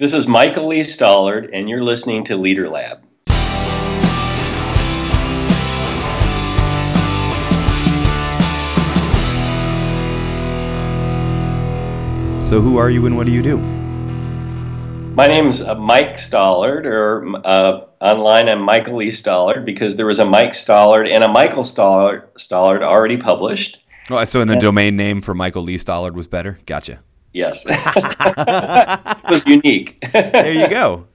This is Michael Lee Stallard, and you're listening to Leader Lab. So, who are you and what do you do? My name's uh, Mike Stallard, or uh, online I'm Michael Lee Stallard because there was a Mike Stallard and a Michael Stallard, Stallard already published. Oh, so, in the domain name for Michael Lee Stallard was better? Gotcha. Yes. it was unique. there you go.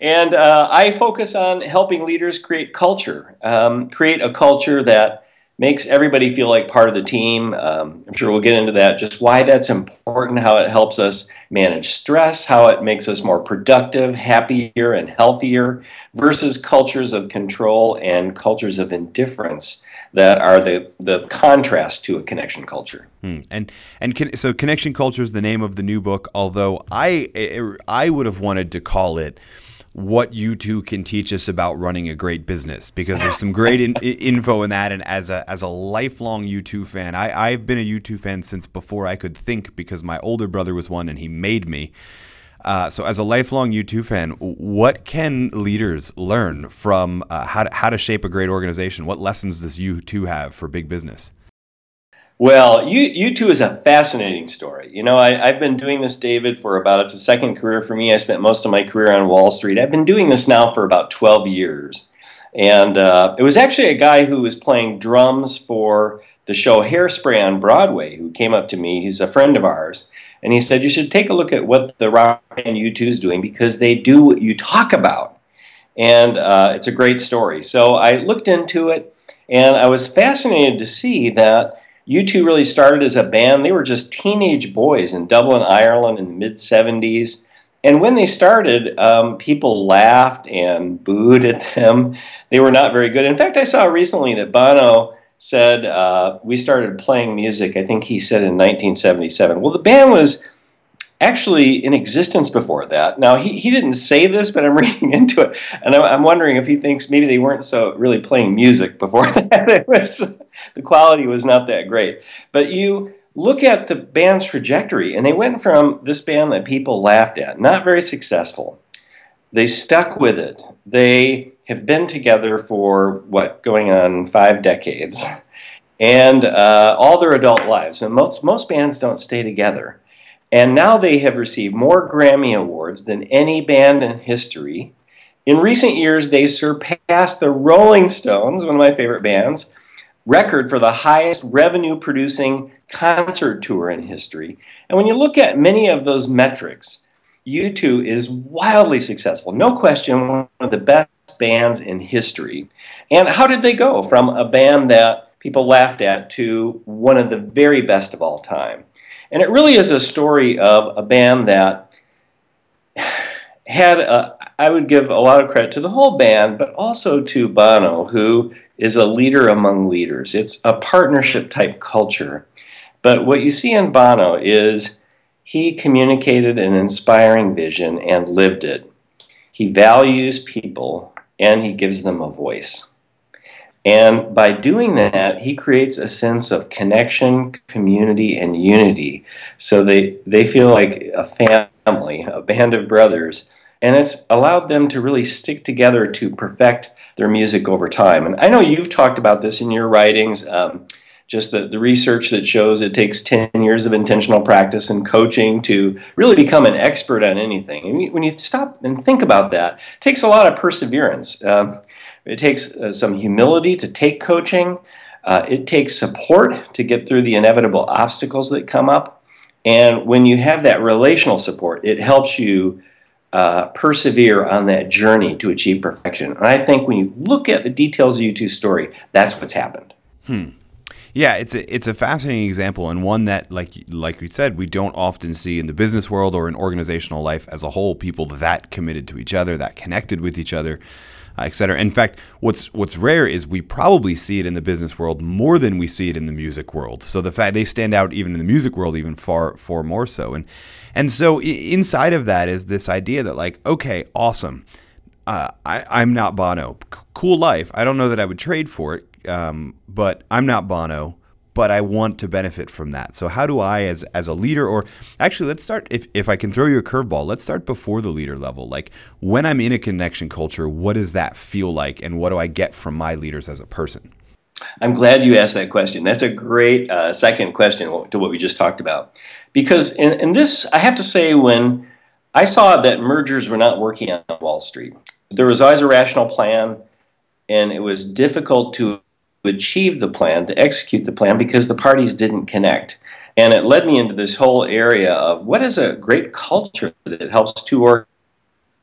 And uh, I focus on helping leaders create culture, um, create a culture that makes everybody feel like part of the team. Um, I'm sure we'll get into that, just why that's important, how it helps us manage stress, how it makes us more productive, happier, and healthier, versus cultures of control and cultures of indifference that are the, the contrast to a connection culture. Hmm. And and so connection culture is the name of the new book. Although I I would have wanted to call it what U2 can teach us about running a great business because there's some great in, info in that. And as a as a lifelong U2 fan, I I've been a U2 fan since before I could think because my older brother was one and he made me. Uh, so, as a lifelong U2 fan, what can leaders learn from uh, how, to, how to shape a great organization? What lessons does U2 have for big business? Well, U, U2 is a fascinating story. You know, I, have been doing this, David, for about, it's a second career for me. I spent most of my career on Wall Street. I've been doing this now for about 12 years. And uh, it was actually a guy who was playing drums for the show Hairspray on Broadway who came up to me. He's a friend of ours and he said you should take a look at what the rock band U2 is doing because they do what you talk about, and uh, it's a great story. So I looked into it, and I was fascinated to see that U2 really started as a band. They were just teenage boys in Dublin, Ireland, in the mid '70s. And when they started, um, people laughed and booed at them. They were not very good. In fact, I saw recently that Bono said uh, we started playing music. I think he said in 1977. Well, the band was actually in existence before that. Now he, he didn't say this, but I'm reading into it, and I'm, I'm wondering if he thinks maybe they weren't so really playing music before that. It was, the quality was not that great. But you look at the band's trajectory, and they went from this band that people laughed at, not very successful. They stuck with it. They have been together for what going on five decades, and uh, all their adult lives. And most most bands don't stay together. And now they have received more Grammy awards than any band in history. In recent years, they surpassed the Rolling Stones, one of my favorite bands, record for the highest revenue producing concert tour in history. And when you look at many of those metrics, U2 is wildly successful. No question, one of the best bands in history. And how did they go from a band that people laughed at to one of the very best of all time? And it really is a story of a band that had, a, I would give a lot of credit to the whole band, but also to Bono, who is a leader among leaders. It's a partnership type culture. But what you see in Bono is he communicated an inspiring vision and lived it. He values people and he gives them a voice. And by doing that, he creates a sense of connection, community, and unity. So they, they feel like a family, a band of brothers. And it's allowed them to really stick together to perfect their music over time. And I know you've talked about this in your writings, um, just the, the research that shows it takes 10 years of intentional practice and coaching to really become an expert on anything. And when you stop and think about that, it takes a lot of perseverance. Uh, it takes uh, some humility to take coaching. Uh, it takes support to get through the inevitable obstacles that come up. And when you have that relational support, it helps you uh, persevere on that journey to achieve perfection. And I think when you look at the details of U2's story, that's what's happened. Hmm. Yeah, it's a it's a fascinating example and one that like like we said we don't often see in the business world or in organizational life as a whole. People that committed to each other, that connected with each other, uh, et cetera. In fact, what's what's rare is we probably see it in the business world more than we see it in the music world. So the fact they stand out even in the music world even far far more so. And and so inside of that is this idea that like okay, awesome. Uh, I, I'm not Bono. C- cool life. I don't know that I would trade for it um, but I'm not Bono. but I want to benefit from that. So how do I as as a leader or actually let's start if if I can throw you a curveball, let's start before the leader level. Like when I'm in a connection culture, what does that feel like and what do I get from my leaders as a person? I'm glad you asked that question. That's a great uh, second question to what we just talked about. Because in, in this, I have to say, when I saw that mergers were not working on Wall Street, there was always a rational plan, and it was difficult to achieve the plan, to execute the plan, because the parties didn't connect. And it led me into this whole area of what is a great culture that helps two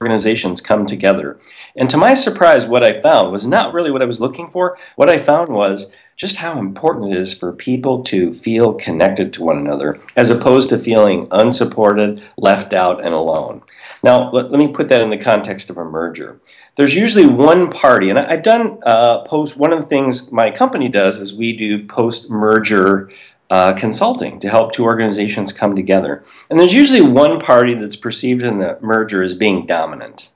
organizations come together. And to my surprise, what I found was not really what I was looking for. What I found was just how important it is for people to feel connected to one another as opposed to feeling unsupported, left out, and alone. Now, let, let me put that in the context of a merger. There's usually one party, and I've done uh, post, one of the things my company does is we do post merger uh, consulting to help two organizations come together. And there's usually one party that's perceived in the merger as being dominant.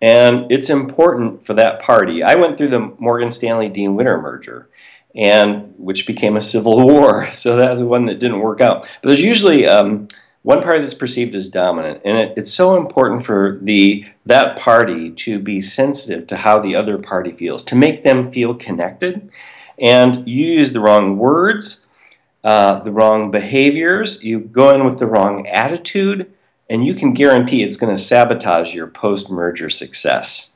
And it's important for that party. I went through the Morgan Stanley Dean Witter merger, and which became a civil war. So that was one that didn't work out. But there's usually um, one party that's perceived as dominant, and it, it's so important for the that party to be sensitive to how the other party feels, to make them feel connected. And you use the wrong words uh, the wrong behaviors, you go in with the wrong attitude, and you can guarantee it's going to sabotage your post merger success.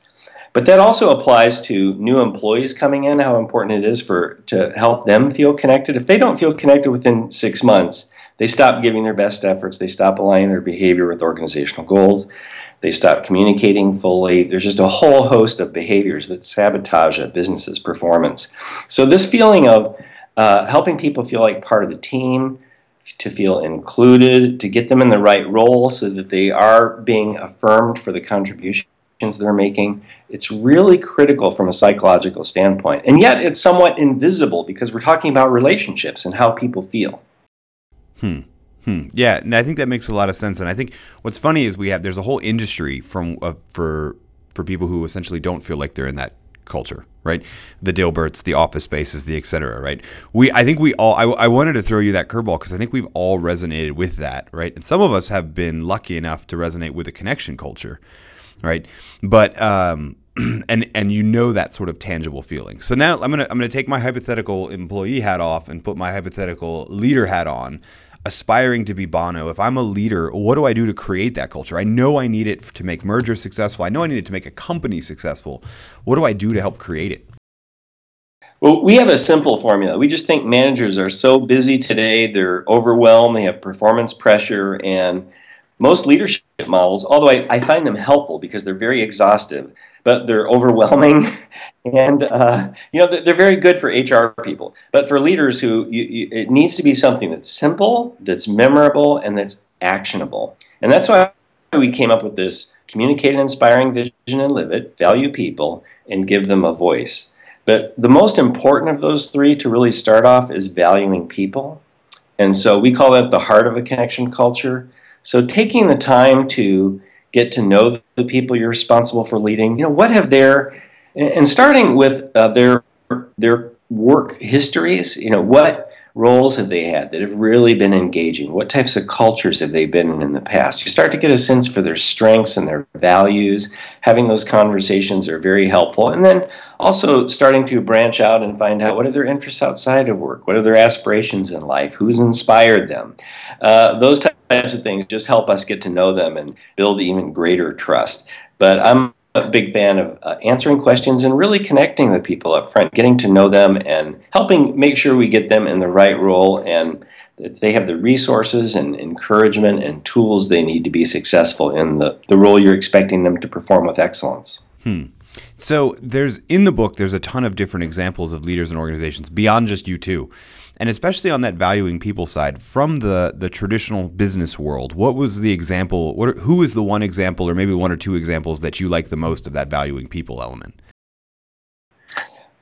But that also applies to new employees coming in, how important it is for to help them feel connected. If they don't feel connected within six months, they stop giving their best efforts, they stop aligning their behavior with organizational goals, they stop communicating fully. There's just a whole host of behaviors that sabotage a business's performance. So this feeling of uh, helping people feel like part of the team, to feel included, to get them in the right role so that they are being affirmed for the contributions they're making. It's really critical from a psychological standpoint. And yet it's somewhat invisible because we're talking about relationships and how people feel. Hmm. Hmm. Yeah, and I think that makes a lot of sense. And I think what's funny is we have there's a whole industry from uh, for for people who essentially don't feel like they're in that culture, right? The Dilberts, the Office Spaces, the etc. Right? We, I think we all. I, I wanted to throw you that curveball because I think we've all resonated with that, right? And some of us have been lucky enough to resonate with the connection culture, right? But um, and and you know that sort of tangible feeling. So now I'm gonna I'm gonna take my hypothetical employee hat off and put my hypothetical leader hat on aspiring to be Bono, if I'm a leader, what do I do to create that culture? I know I need it to make mergers successful. I know I need it to make a company successful. What do I do to help create it? Well, we have a simple formula. We just think managers are so busy today, they're overwhelmed, they have performance pressure, and most leadership models, although I, I find them helpful because they're very exhaustive, but they're overwhelming. And uh, you know they're very good for hr people but for leaders who you, you, it needs to be something that's simple that's memorable and that's actionable. And that's why we came up with this communicate an inspiring vision and live it value people and give them a voice. But the most important of those three to really start off is valuing people. And so we call that the heart of a connection culture. So taking the time to get to know the people you're responsible for leading. You know, what have their and starting with uh, their their work histories. You know, what roles have they had that have really been engaging? What types of cultures have they been in in the past? You start to get a sense for their strengths and their values. Having those conversations are very helpful. And then also starting to branch out and find out what are their interests outside of work? What are their aspirations in life? Who's inspired them? Uh, those types of things just help us get to know them and build even greater trust. But I'm a big fan of uh, answering questions and really connecting with people up front, getting to know them and helping make sure we get them in the right role and that they have the resources and encouragement and tools they need to be successful in the, the role you're expecting them to perform with excellence. Hmm. So there's in the book there's a ton of different examples of leaders and organizations beyond just U2. and especially on that valuing people side from the the traditional business world what was the example what who is the one example or maybe one or two examples that you like the most of that valuing people element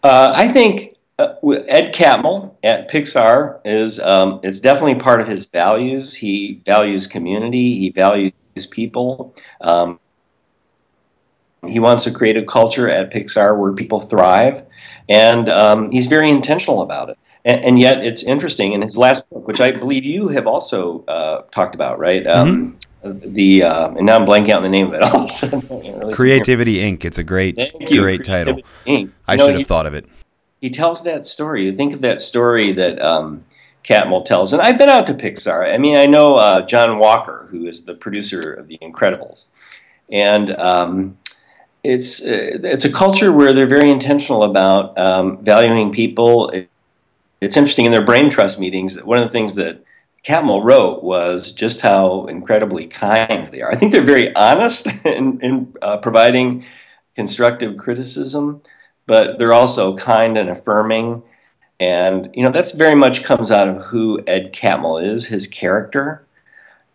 uh, i think uh, Ed Catmull at Pixar is um, it's definitely part of his values. He values community. He values people. Um, he wants to create a culture at Pixar where people thrive, and um, he's very intentional about it. and, and, yet it's interesting in his last book, which I believe you have also uh, talked about, right? Um, mm-hmm. The uh, and now I'm blanking out the name of it. Also, really Creativity Inc. It's a great, great title. Inc. I you know, should have he, thought of it. He tells that story. You think of that story that um, Catmull tells, and I've been out to Pixar. I mean, I know uh, John Walker, who is the producer of The Incredibles, and um, it's uh, it's a culture where they're very intentional about um, valuing people. It, it's interesting in their brain trust meetings. That one of the things that Catmull wrote was just how incredibly kind they are. I think they're very honest in, in uh, providing constructive criticism, but they're also kind and affirming. And you know that's very much comes out of who Ed Catmull is, his character.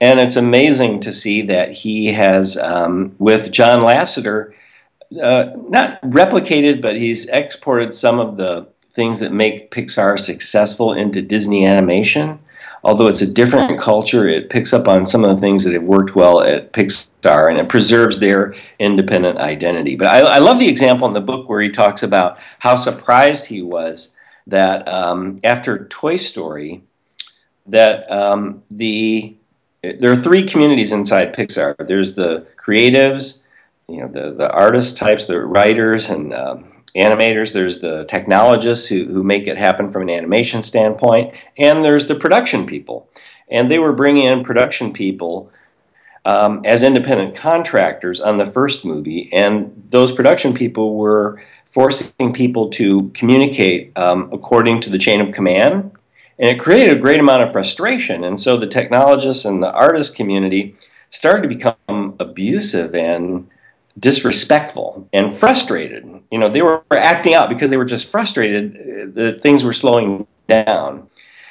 And it's amazing to see that he has, um, with John Lasseter, uh, not replicated, but he's exported some of the things that make Pixar successful into Disney animation. Although it's a different culture, it picks up on some of the things that have worked well at Pixar and it preserves their independent identity. But I, I love the example in the book where he talks about how surprised he was that um, after Toy Story, that um, the there are three communities inside Pixar. There's the creatives, you know, the the artist types, the writers and um, animators. There's the technologists who who make it happen from an animation standpoint, and there's the production people. And they were bringing in production people um, as independent contractors on the first movie, and those production people were forcing people to communicate um, according to the chain of command and it created a great amount of frustration. And so the technologists and the artist community started to become abusive and disrespectful and frustrated. You know, they were acting out because they were just frustrated that things were slowing down.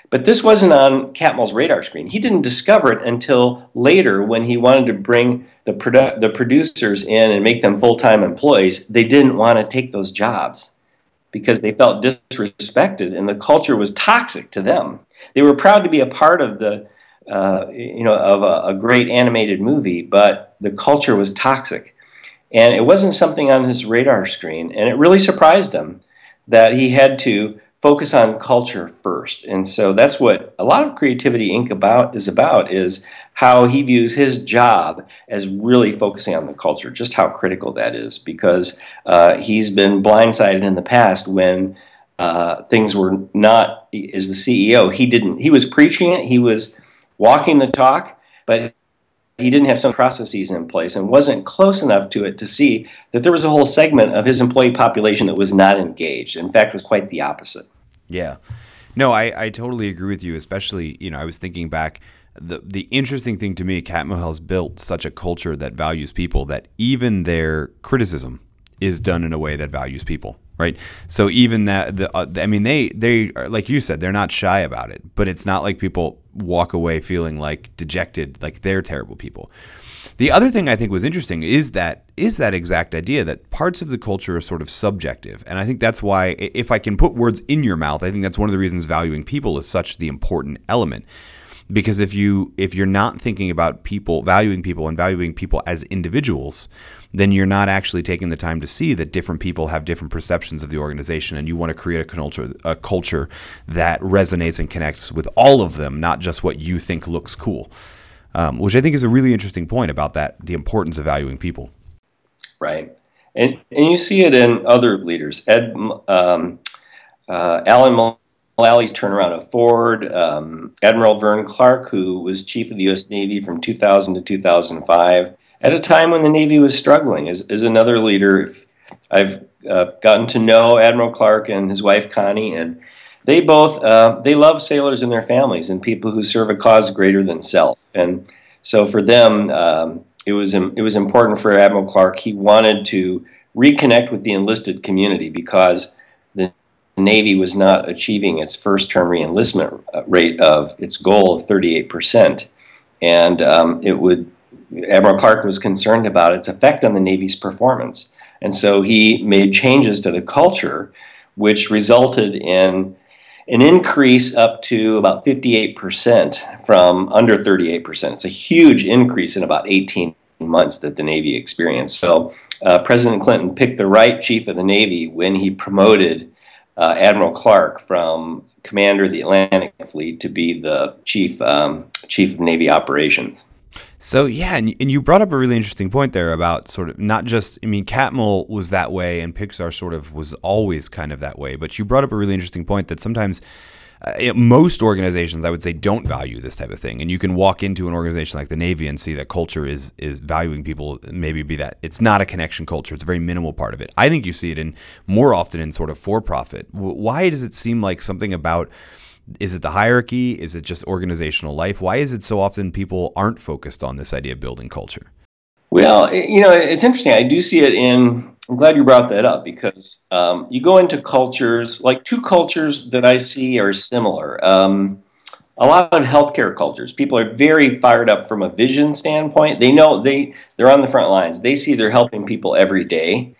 But this wasn't on Catmull's radar screen. He didn't discover it until later when he wanted to bring the, produ- the producers in and make them full time employees. They didn't want to take those jobs because they felt disrespected and the culture was toxic to them. They were proud to be a part of the uh, you know of a, a, great animated movie, but the culture was toxic, and it wasn't something on his radar screen, and it really surprised him that he had to focus on culture first. And so that's what a lot of Creativity Inc. about is about is how he views his job as really focusing on the culture, just how critical that is, because uh, he's been blindsided in the past when uh, things were not, as the CEO, he didn't, he was preaching it, he was walking the talk, but he didn't have some processes in place and wasn't close enough to it to see that there was a whole segment of his employee population that was not engaged. In fact, was quite the opposite. Yeah. No, I, I totally agree with you, especially, you know, I was thinking back the the interesting thing to me, Catmull has built such a culture that values people that even their criticism is done in a way that values people, right? So even that, the uh, I mean, they they are, like you said, they're not shy about it, but it's not like people walk away feeling like dejected, like they're terrible people. The other thing I think was interesting is that is that exact idea that parts of the culture are sort of subjective, and I think that's why if I can put words in your mouth, I think that's one of the reasons valuing people is such the important element because if you if you're not thinking about people valuing people and valuing people as individuals then you're not actually taking the time to see that different people have different perceptions of the organization and you want to create a culture a culture that resonates and connects with all of them not just what you think looks cool. Um, which I think is a really interesting point about that the importance of valuing people. Right. And and you see it in other leaders. Ed um, uh, Alan Mulally's turnaround at Ford, um, Admiral Vern Clark, who was chief of the U.S. Navy from 2000 to 2005, at a time when the Navy was struggling, As, is another leader. I've uh, gotten to know Admiral Clark and his wife Connie, and they both uh, they love sailors and their families and people who serve a cause greater than self. And so for them, um, it was it was important for Admiral Clark. He wanted to reconnect with the enlisted community because the Navy was not achieving its first term reenlistment uh, rate of its goal of 38%. And um, it would, Admiral Clark was concerned about its effect on the Navy's performance. And so he made changes to the culture, which resulted in an increase up to about 58% from under 38%. It's a huge increase in about 18 months that the Navy experienced. So uh, President Clinton picked the right chief of the Navy when he promoted uh, Admiral Clark from commander of the Atlantic Fleet to be the chief um, chief of Navy operations. So yeah, and, and you brought up a really interesting point there about sort of not just I mean Catmull was that way and Pixar sort of was always kind of that way, but you brought up a really interesting point that sometimes uh, most organizations, I would say, don't value this type of thing. And you can walk into an organization like the Navy and see that culture is is valuing people. Maybe be that it's not a connection culture; it's a very minimal part of it. I think you see it in more often in sort of for profit. Why does it seem like something about is it the hierarchy? Is it just organizational life? Why is it so often people aren't focused on this idea of building culture? Well, you know, it's interesting. I do see it in I'm glad you brought that up because um, you go into cultures, like two cultures that I see are similar. Um, a lot of healthcare cultures, people are very fired up from a vision standpoint. They know they, they're on the front lines. They see they're helping people every day,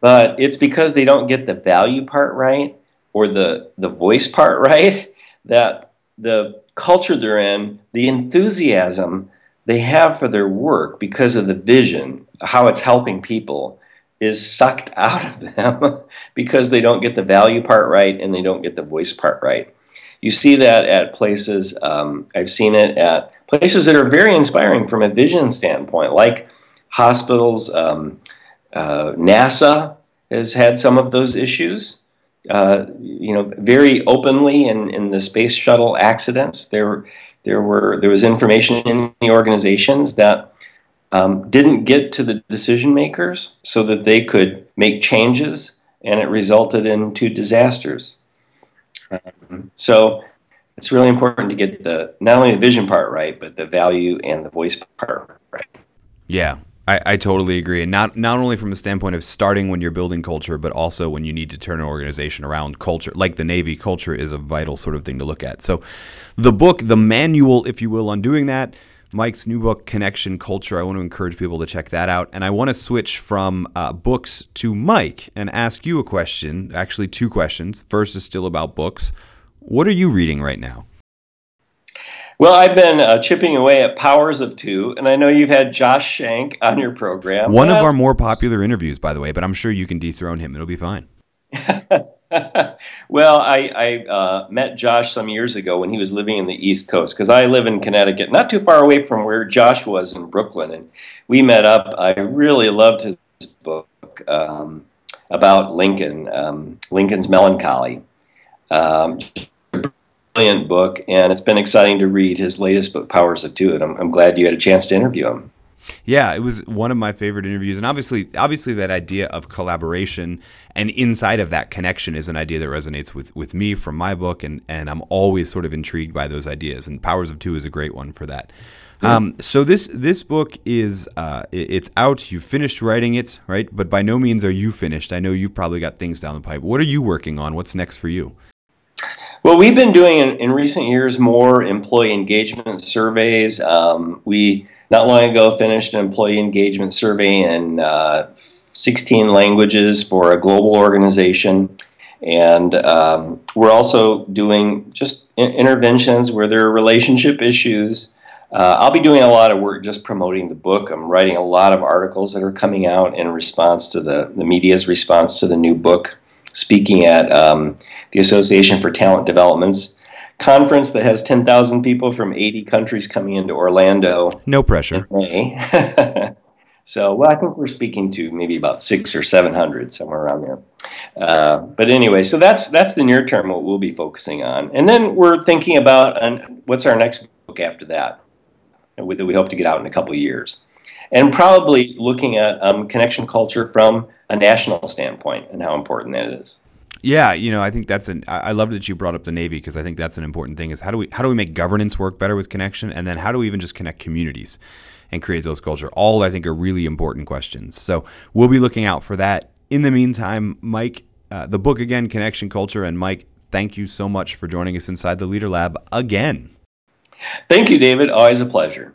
but it's because they don't get the value part right or the, the voice part right that the culture they're in, the enthusiasm they have for their work because of the vision, how it's helping people is sucked out of them because they don't get the value part right and they don't get the voice part right. You see that at places, um, I've seen it at places that are very inspiring from a vision standpoint, like hospitals. Um, uh, NASA has had some of those issues. Uh, you know, very openly in, in the space shuttle accidents, there, there were there was information in the organizations that um, didn't get to the decision makers so that they could make changes, and it resulted in two disasters. Um, so it's really important to get the not only the vision part right, but the value and the voice part right. Yeah, I, I, totally agree. And not not only from a standpoint of starting when you're building culture, but also when you need to turn an organization around culture. Like the Navy, culture is a vital sort of thing to look at. So the book, the manual, if you will, on doing that Mike's new book, Connection Culture. I want to encourage people to check that out. And I want to switch from uh, books to Mike and ask you a question, actually, two questions. First is still about books. What are you reading right now? Well, I've been uh, chipping away at Powers of Two, and I know you've had Josh Shenk on your program. One of our more popular interviews, by the way, but I'm sure you can dethrone him. It'll be fine. well, I, I uh, met Josh some years ago when he was living in the East Coast because I live in Connecticut, not too far away from where Josh was in Brooklyn, and we met up. I really loved his book um, about Lincoln, um, Lincoln's Melancholy. Um, brilliant book, and it's been exciting to read his latest book, Powers of Two, and I'm, I'm glad you had a chance to interview him. Yeah, it was one of my favorite interviews, and obviously, obviously, that idea of collaboration and inside of that connection is an idea that resonates with, with me from my book, and and I'm always sort of intrigued by those ideas. And Powers of Two is a great one for that. Yeah. Um, so this this book is uh, it's out. You finished writing it, right? But by no means are you finished. I know you've probably got things down the pipe. What are you working on? What's next for you? Well, we've been doing in, in recent years more employee engagement surveys. Um, we not long ago finished an employee engagement survey in uh, 16 languages for a global organization. And um, we're also doing just in- interventions where there are relationship issues. Uh, I'll be doing a lot of work just promoting the book. I'm writing a lot of articles that are coming out in response to the, the media's response to the new book, speaking at um, the Association for Talent Developments conference that has 10,000 people from 80 countries coming into Orlando. No pressure. May. so, well, I think we're speaking to maybe about six or 700, somewhere around there. Uh, but anyway, so that's that's the near term what we'll be focusing on. And then we're thinking about an, what's our next book after that that we hope to get out in a couple of years. And probably looking at um, connection culture from a national standpoint and how important that is. Yeah, you know, I think that's an. I love that you brought up the Navy because I think that's an important thing. Is how do we how do we make governance work better with connection, and then how do we even just connect communities and create those culture? All I think are really important questions. So we'll be looking out for that. In the meantime, Mike, uh, the book again, Connection Culture, and Mike, thank you so much for joining us inside the Leader Lab again. Thank you, David. Always a pleasure.